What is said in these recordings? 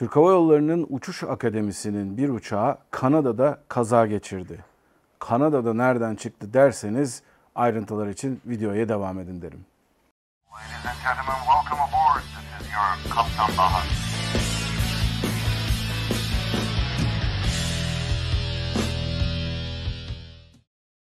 Türk Hava Yolları'nın Uçuş Akademisi'nin bir uçağı Kanada'da kaza geçirdi. Kanada'da nereden çıktı derseniz ayrıntılar için videoya devam edin derim. Ladies and gentlemen, welcome aboard. This is your Kaptan Baha.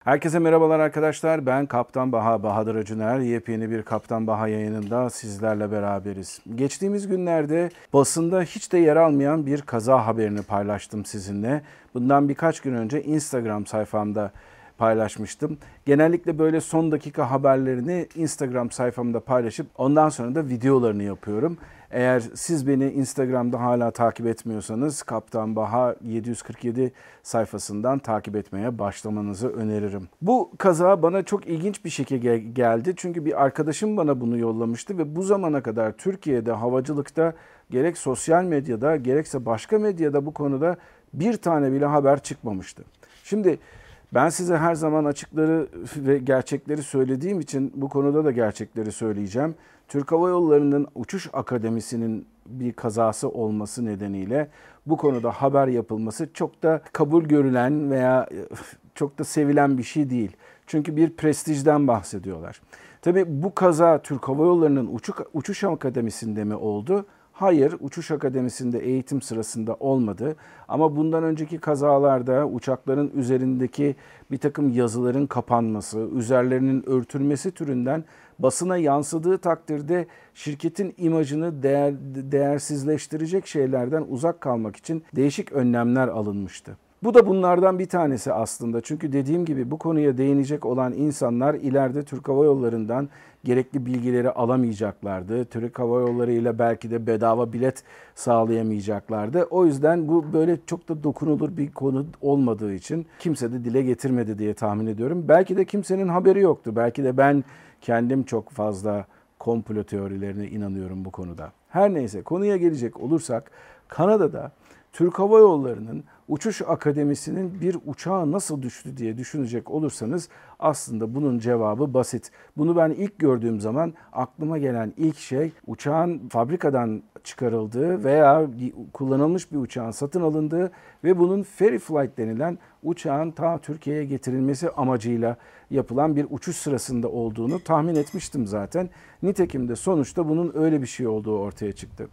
Herkese merhabalar arkadaşlar. Ben Kaptan Baha Bahadır Acuner. Yepyeni bir Kaptan Baha yayınında sizlerle beraberiz. Geçtiğimiz günlerde basında hiç de yer almayan bir kaza haberini paylaştım sizinle. Bundan birkaç gün önce Instagram sayfamda paylaşmıştım. Genellikle böyle son dakika haberlerini Instagram sayfamda paylaşıp ondan sonra da videolarını yapıyorum. Eğer siz beni Instagram'da hala takip etmiyorsanız Kaptan Baha 747 sayfasından takip etmeye başlamanızı öneririm. Bu kaza bana çok ilginç bir şekilde geldi. Çünkü bir arkadaşım bana bunu yollamıştı ve bu zamana kadar Türkiye'de havacılıkta gerek sosyal medyada gerekse başka medyada bu konuda bir tane bile haber çıkmamıştı. Şimdi ben size her zaman açıkları ve gerçekleri söylediğim için bu konuda da gerçekleri söyleyeceğim. Türk Hava Yolları'nın Uçuş Akademisi'nin bir kazası olması nedeniyle bu konuda haber yapılması çok da kabul görülen veya çok da sevilen bir şey değil. Çünkü bir prestijden bahsediyorlar. Tabii bu kaza Türk Hava Yolları'nın uçuş, uçuş akademisi'nde mi oldu? Hayır, uçuş akademisinde eğitim sırasında olmadı. Ama bundan önceki kazalarda uçakların üzerindeki bir takım yazıların kapanması, üzerlerinin örtülmesi türünden basına yansıdığı takdirde şirketin imajını değer, değersizleştirecek şeylerden uzak kalmak için değişik önlemler alınmıştı. Bu da bunlardan bir tanesi aslında. Çünkü dediğim gibi bu konuya değinecek olan insanlar ileride Türk Hava Yolları'ndan gerekli bilgileri alamayacaklardı. Türk Hava Yolları ile belki de bedava bilet sağlayamayacaklardı. O yüzden bu böyle çok da dokunulur bir konu olmadığı için kimse de dile getirmedi diye tahmin ediyorum. Belki de kimsenin haberi yoktu. Belki de ben kendim çok fazla komplo teorilerine inanıyorum bu konuda. Her neyse konuya gelecek olursak Kanada'da Türk Hava Yolları'nın uçuş akademisinin bir uçağa nasıl düştü diye düşünecek olursanız aslında bunun cevabı basit. Bunu ben ilk gördüğüm zaman aklıma gelen ilk şey uçağın fabrikadan çıkarıldığı veya kullanılmış bir uçağın satın alındığı ve bunun ferry flight denilen uçağın ta Türkiye'ye getirilmesi amacıyla yapılan bir uçuş sırasında olduğunu tahmin etmiştim zaten. Nitekim de sonuçta bunun öyle bir şey olduğu ortaya çıktı.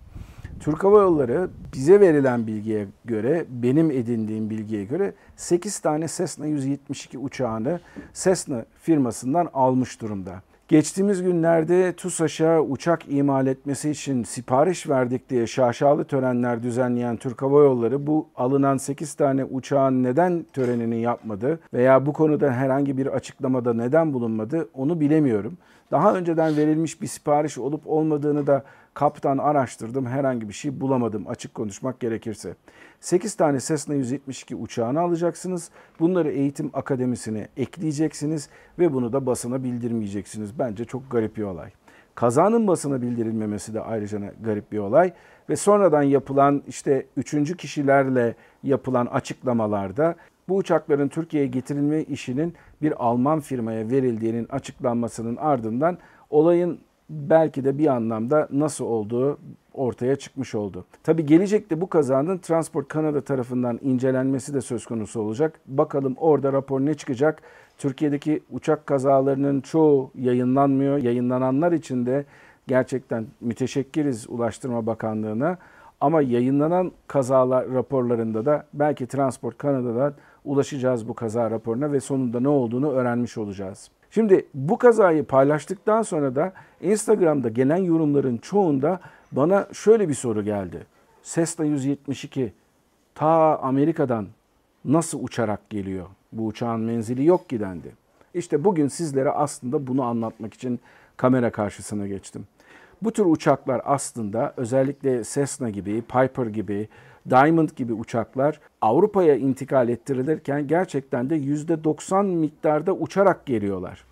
Türk Hava Yolları bize verilen bilgiye göre, benim edindiğim bilgiye göre 8 tane Cessna 172 uçağını Cessna firmasından almış durumda. Geçtiğimiz günlerde TUSAŞ'a uçak imal etmesi için sipariş verdik diye şaşalı törenler düzenleyen Türk Hava Yolları bu alınan 8 tane uçağın neden törenini yapmadı veya bu konuda herhangi bir açıklamada neden bulunmadı onu bilemiyorum. Daha önceden verilmiş bir sipariş olup olmadığını da kaptan araştırdım. Herhangi bir şey bulamadım açık konuşmak gerekirse. 8 tane Cessna 172 uçağını alacaksınız. Bunları eğitim akademisine ekleyeceksiniz ve bunu da basına bildirmeyeceksiniz. Bence çok garip bir olay. Kazanın basına bildirilmemesi de ayrıca garip bir olay. Ve sonradan yapılan işte üçüncü kişilerle yapılan açıklamalarda bu uçakların Türkiye'ye getirilme işinin bir Alman firmaya verildiğinin açıklanmasının ardından olayın belki de bir anlamda nasıl olduğu ortaya çıkmış oldu. Tabi gelecekte bu kazanın Transport Kanada tarafından incelenmesi de söz konusu olacak. Bakalım orada rapor ne çıkacak? Türkiye'deki uçak kazalarının çoğu yayınlanmıyor. Yayınlananlar için de gerçekten müteşekkiriz Ulaştırma Bakanlığı'na. Ama yayınlanan kazalar raporlarında da belki Transport Kanada'dan ulaşacağız bu kaza raporuna ve sonunda ne olduğunu öğrenmiş olacağız. Şimdi bu kazayı paylaştıktan sonra da Instagram'da gelen yorumların çoğunda bana şöyle bir soru geldi. Cessna 172 ta Amerika'dan nasıl uçarak geliyor? Bu uçağın menzili yok ki dendi. İşte bugün sizlere aslında bunu anlatmak için kamera karşısına geçtim. Bu tür uçaklar aslında özellikle Cessna gibi, Piper gibi, Diamond gibi uçaklar Avrupa'ya intikal ettirilirken gerçekten de %90 miktarda uçarak geliyorlar.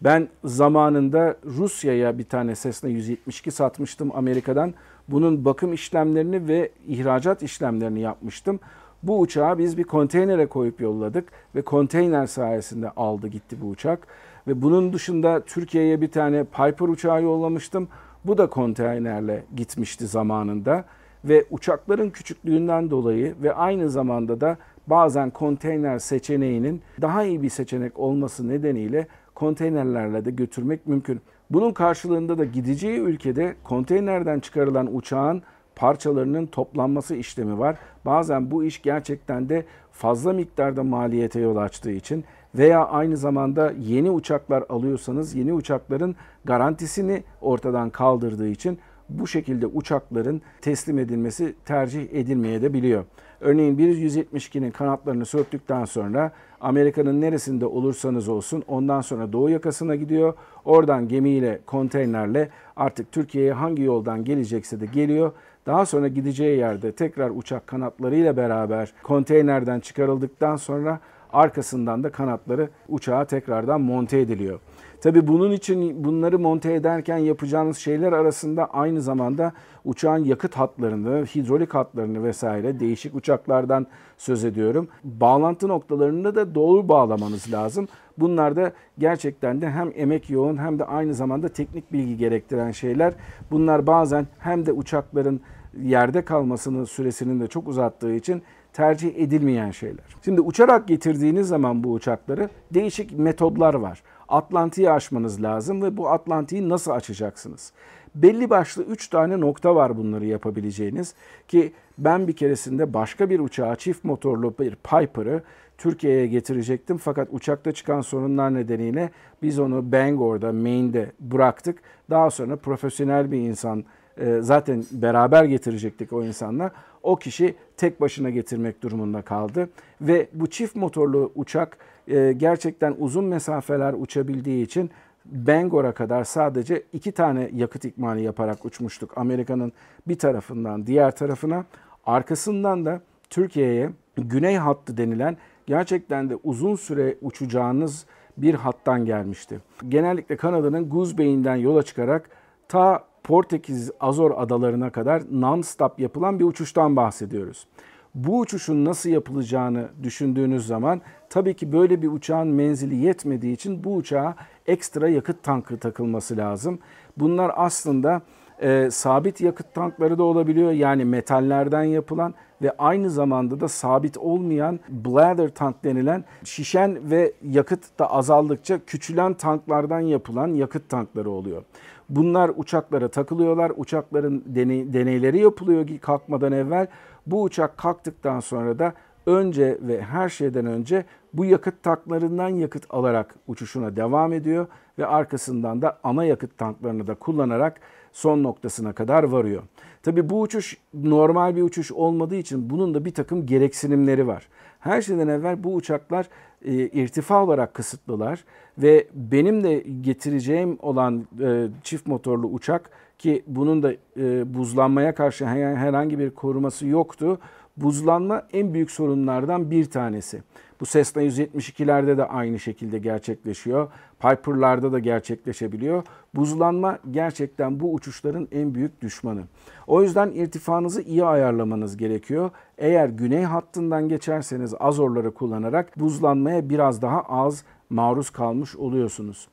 Ben zamanında Rusya'ya bir tane Cessna 172 satmıştım Amerika'dan. Bunun bakım işlemlerini ve ihracat işlemlerini yapmıştım. Bu uçağı biz bir konteynere koyup yolladık ve konteyner sayesinde aldı gitti bu uçak. Ve bunun dışında Türkiye'ye bir tane Piper uçağı yollamıştım. Bu da konteynerle gitmişti zamanında. Ve uçakların küçüklüğünden dolayı ve aynı zamanda da bazen konteyner seçeneğinin daha iyi bir seçenek olması nedeniyle konteynerlerle de götürmek mümkün. Bunun karşılığında da gideceği ülkede konteynerden çıkarılan uçağın parçalarının toplanması işlemi var. Bazen bu iş gerçekten de fazla miktarda maliyete yol açtığı için veya aynı zamanda yeni uçaklar alıyorsanız yeni uçakların garantisini ortadan kaldırdığı için bu şekilde uçakların teslim edilmesi tercih edilmeye de biliyor. Örneğin bir 172'nin kanatlarını söktükten sonra Amerika'nın neresinde olursanız olsun ondan sonra doğu yakasına gidiyor. Oradan gemiyle, konteynerle artık Türkiye'ye hangi yoldan gelecekse de geliyor. Daha sonra gideceği yerde tekrar uçak kanatlarıyla beraber konteynerden çıkarıldıktan sonra arkasından da kanatları uçağa tekrardan monte ediliyor. Tabi bunun için bunları monte ederken yapacağınız şeyler arasında aynı zamanda uçağın yakıt hatlarını, hidrolik hatlarını vesaire değişik uçaklardan söz ediyorum. Bağlantı noktalarını da doğru bağlamanız lazım. Bunlar da gerçekten de hem emek yoğun hem de aynı zamanda teknik bilgi gerektiren şeyler. Bunlar bazen hem de uçakların yerde kalmasının süresinin de çok uzattığı için tercih edilmeyen şeyler. Şimdi uçarak getirdiğiniz zaman bu uçakları değişik metodlar var. Atlantik'i aşmanız lazım ve bu Atlantik'i nasıl açacaksınız? Belli başlı 3 tane nokta var bunları yapabileceğiniz ki ben bir keresinde başka bir uçağa çift motorlu bir Piper'ı Türkiye'ye getirecektim fakat uçakta çıkan sorunlar nedeniyle biz onu Bangor'da, Maine'de bıraktık. Daha sonra profesyonel bir insan e, zaten beraber getirecektik o insanla. O kişi tek başına getirmek durumunda kaldı ve bu çift motorlu uçak e, gerçekten uzun mesafeler uçabildiği için Bangor'a kadar sadece iki tane yakıt ikmali yaparak uçmuştuk. Amerika'nın bir tarafından diğer tarafına. Arkasından da Türkiye'ye güney hattı denilen gerçekten de uzun süre uçacağınız bir hattan gelmişti. Genellikle Kanada'nın Goose Bay'inden yola çıkarak ta Portekiz Azor adalarına kadar non-stop yapılan bir uçuştan bahsediyoruz. Bu uçuşun nasıl yapılacağını düşündüğünüz zaman tabii ki böyle bir uçağın menzili yetmediği için bu uçağa ekstra yakıt tankı takılması lazım. Bunlar aslında e, sabit yakıt tankları da olabiliyor. Yani metallerden yapılan ve aynı zamanda da sabit olmayan bladder tank denilen şişen ve yakıt da azaldıkça küçülen tanklardan yapılan yakıt tankları oluyor. Bunlar uçaklara takılıyorlar. Uçakların deney, deneyleri yapılıyor kalkmadan evvel. Bu uçak kalktıktan sonra da önce ve her şeyden önce bu yakıt tanklarından yakıt alarak uçuşuna devam ediyor ve arkasından da ana yakıt tanklarını da kullanarak son noktasına kadar varıyor. Tabi bu uçuş normal bir uçuş olmadığı için bunun da bir takım gereksinimleri var. Her şeyden evvel bu uçaklar e, irtifa olarak kısıtlılar ve benim de getireceğim olan e, çift motorlu uçak ki bunun da e, buzlanmaya karşı herhangi bir koruması yoktu. Buzlanma en büyük sorunlardan bir tanesi. Bu Cessna 172'lerde de aynı şekilde gerçekleşiyor. Piper'larda da gerçekleşebiliyor. Buzlanma gerçekten bu uçuşların en büyük düşmanı. O yüzden irtifanızı iyi ayarlamanız gerekiyor. Eğer güney hattından geçerseniz Azorları kullanarak buzlanmaya biraz daha az maruz kalmış oluyorsunuz.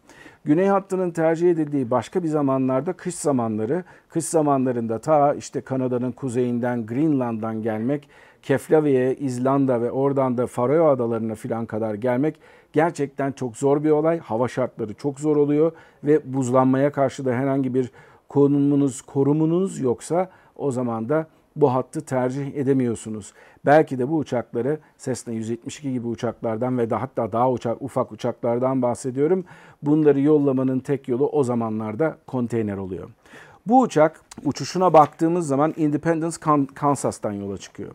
Güney hattının tercih edildiği başka bir zamanlarda kış zamanları, kış zamanlarında ta işte Kanada'nın kuzeyinden Greenland'dan gelmek, Keflaviye, İzlanda ve oradan da Faroe Adalarına filan kadar gelmek gerçekten çok zor bir olay. Hava şartları çok zor oluyor ve buzlanmaya karşı da herhangi bir konumunuz, korumunuz yoksa o zaman da bu hattı tercih edemiyorsunuz. Belki de bu uçakları Cessna 172 gibi uçaklardan ve de hatta daha uçak, ufak uçaklardan bahsediyorum. Bunları yollamanın tek yolu o zamanlarda konteyner oluyor. Bu uçak uçuşuna baktığımız zaman Independence, Kansas'tan yola çıkıyor.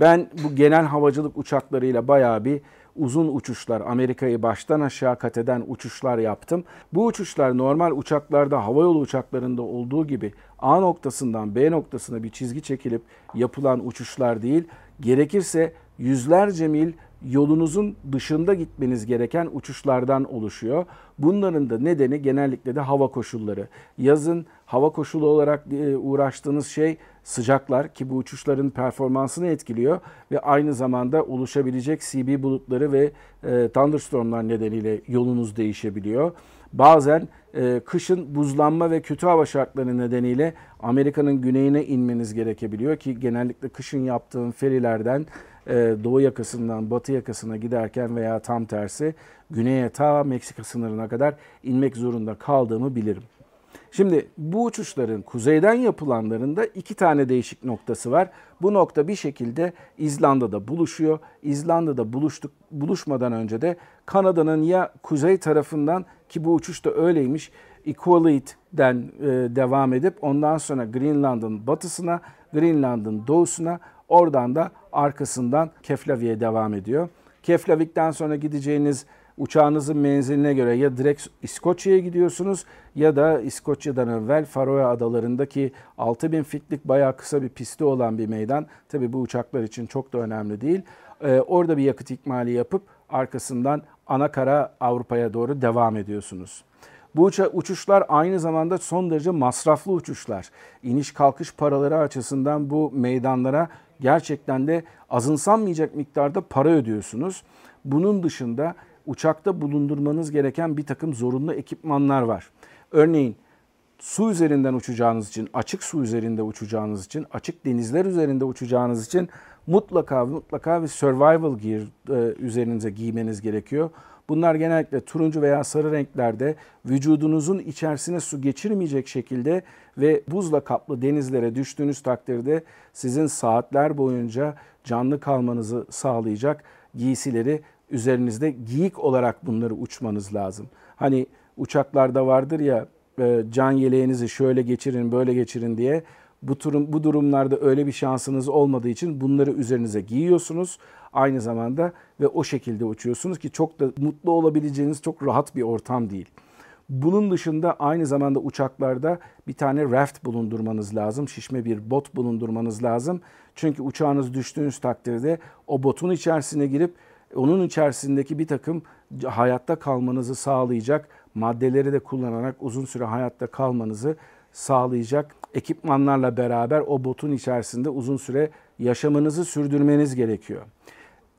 Ben bu genel havacılık uçaklarıyla bayağı bir uzun uçuşlar, Amerika'yı baştan aşağı kat eden uçuşlar yaptım. Bu uçuşlar normal uçaklarda, havayolu uçaklarında olduğu gibi A noktasından B noktasına bir çizgi çekilip yapılan uçuşlar değil. Gerekirse yüzlerce mil yolunuzun dışında gitmeniz gereken uçuşlardan oluşuyor. Bunların da nedeni genellikle de hava koşulları. Yazın hava koşulu olarak e, uğraştığınız şey sıcaklar ki bu uçuşların performansını etkiliyor ve aynı zamanda oluşabilecek CB bulutları ve e, thunderstormlar nedeniyle yolunuz değişebiliyor. Bazen e, kışın buzlanma ve kötü hava şartları nedeniyle Amerika'nın güneyine inmeniz gerekebiliyor ki genellikle kışın yaptığım ferilerden e, doğu yakasından batı yakasına giderken veya tam tersi güneye ta Meksika sınırına kadar inmek zorunda kaldığımı bilirim. Şimdi bu uçuşların kuzeyden yapılanlarında iki tane değişik noktası var. Bu nokta bir şekilde İzlanda'da buluşuyor. İzlanda'da buluştuk, buluşmadan önce de Kanada'nın ya kuzey tarafından ki bu uçuş da öyleymiş Iqaluit'den e, devam edip ondan sonra Greenland'ın batısına, Greenland'ın doğusuna oradan da arkasından Keflavik'e devam ediyor. Keflavik'ten sonra gideceğiniz uçağınızın menziline göre ya direkt İskoçya'ya gidiyorsunuz ya da İskoçya'dan evvel Faroe Adaları'ndaki 6000 fitlik bayağı kısa bir pisti olan bir meydan. Tabi bu uçaklar için çok da önemli değil. Ee, orada bir yakıt ikmali yapıp arkasından ana kara Avrupa'ya doğru devam ediyorsunuz. Bu uçuşlar aynı zamanda son derece masraflı uçuşlar. İniş kalkış paraları açısından bu meydanlara gerçekten de azınsanmayacak miktarda para ödüyorsunuz. Bunun dışında uçakta bulundurmanız gereken bir takım zorunlu ekipmanlar var. Örneğin su üzerinden uçacağınız için, açık su üzerinde uçacağınız için, açık denizler üzerinde uçacağınız için mutlaka mutlaka bir survival gear e, üzerinize giymeniz gerekiyor. Bunlar genellikle turuncu veya sarı renklerde vücudunuzun içerisine su geçirmeyecek şekilde ve buzla kaplı denizlere düştüğünüz takdirde sizin saatler boyunca canlı kalmanızı sağlayacak giysileri üzerinizde giyik olarak bunları uçmanız lazım. Hani uçaklarda vardır ya e, can yeleğinizi şöyle geçirin böyle geçirin diye bu, durum, bu durumlarda öyle bir şansınız olmadığı için bunları üzerinize giyiyorsunuz aynı zamanda ve o şekilde uçuyorsunuz ki çok da mutlu olabileceğiniz çok rahat bir ortam değil. Bunun dışında aynı zamanda uçaklarda bir tane raft bulundurmanız lazım. Şişme bir bot bulundurmanız lazım. Çünkü uçağınız düştüğünüz takdirde o botun içerisine girip onun içerisindeki bir takım hayatta kalmanızı sağlayacak maddeleri de kullanarak uzun süre hayatta kalmanızı sağlayacak ekipmanlarla beraber o botun içerisinde uzun süre yaşamınızı sürdürmeniz gerekiyor.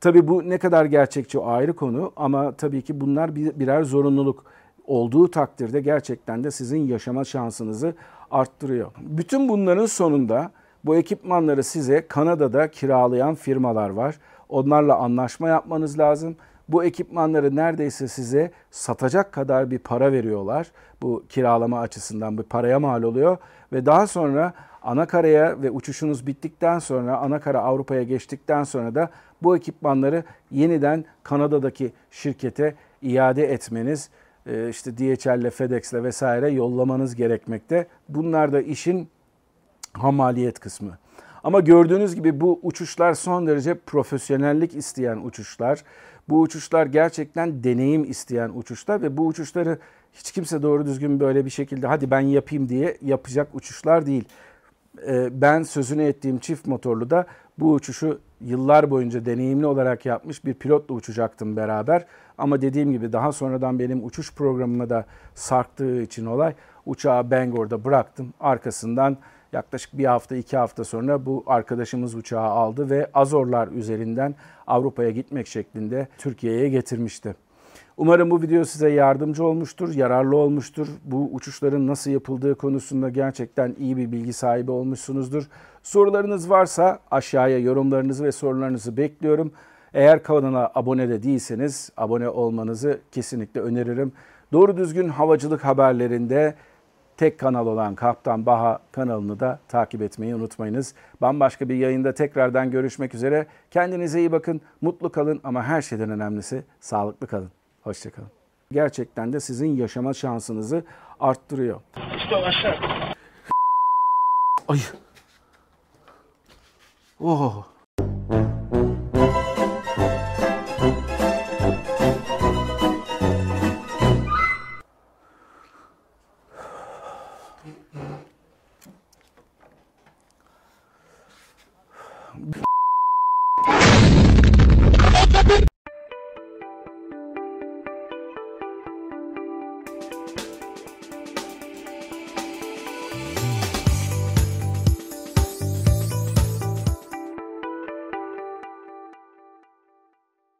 Tabii bu ne kadar gerçekçi o ayrı konu ama tabii ki bunlar birer zorunluluk olduğu takdirde gerçekten de sizin yaşama şansınızı arttırıyor. Bütün bunların sonunda bu ekipmanları size Kanada'da kiralayan firmalar var. Onlarla anlaşma yapmanız lazım. Bu ekipmanları neredeyse size satacak kadar bir para veriyorlar. Bu kiralama açısından bir paraya mal oluyor ve daha sonra ana karaya ve uçuşunuz bittikten sonra ana kara Avrupa'ya geçtikten sonra da bu ekipmanları yeniden Kanada'daki şirkete iade etmeniz e, işte DHL'le, FedEx'le vesaire yollamanız gerekmekte. Bunlar da işin hamaliyet kısmı. Ama gördüğünüz gibi bu uçuşlar son derece profesyonellik isteyen uçuşlar. Bu uçuşlar gerçekten deneyim isteyen uçuşlar ve bu uçuşları hiç kimse doğru düzgün böyle bir şekilde hadi ben yapayım diye yapacak uçuşlar değil. Ee, ben sözünü ettiğim çift motorlu da bu uçuşu yıllar boyunca deneyimli olarak yapmış bir pilotla uçacaktım beraber. Ama dediğim gibi daha sonradan benim uçuş programıma da sarktığı için olay uçağı Bangor'da bıraktım. Arkasından yaklaşık bir hafta iki hafta sonra bu arkadaşımız uçağı aldı ve Azorlar üzerinden Avrupa'ya gitmek şeklinde Türkiye'ye getirmişti. Umarım bu video size yardımcı olmuştur, yararlı olmuştur. Bu uçuşların nasıl yapıldığı konusunda gerçekten iyi bir bilgi sahibi olmuşsunuzdur. Sorularınız varsa aşağıya yorumlarınızı ve sorularınızı bekliyorum. Eğer kanala abone de değilseniz abone olmanızı kesinlikle öneririm. Doğru düzgün havacılık haberlerinde tek kanal olan Kaptan Baha kanalını da takip etmeyi unutmayınız. Bambaşka bir yayında tekrardan görüşmek üzere. Kendinize iyi bakın, mutlu kalın ama her şeyden önemlisi sağlıklı kalın. Hoşçakalın. Gerçekten de sizin yaşama şansınızı arttırıyor. İşte aşağı. Ay. Oh.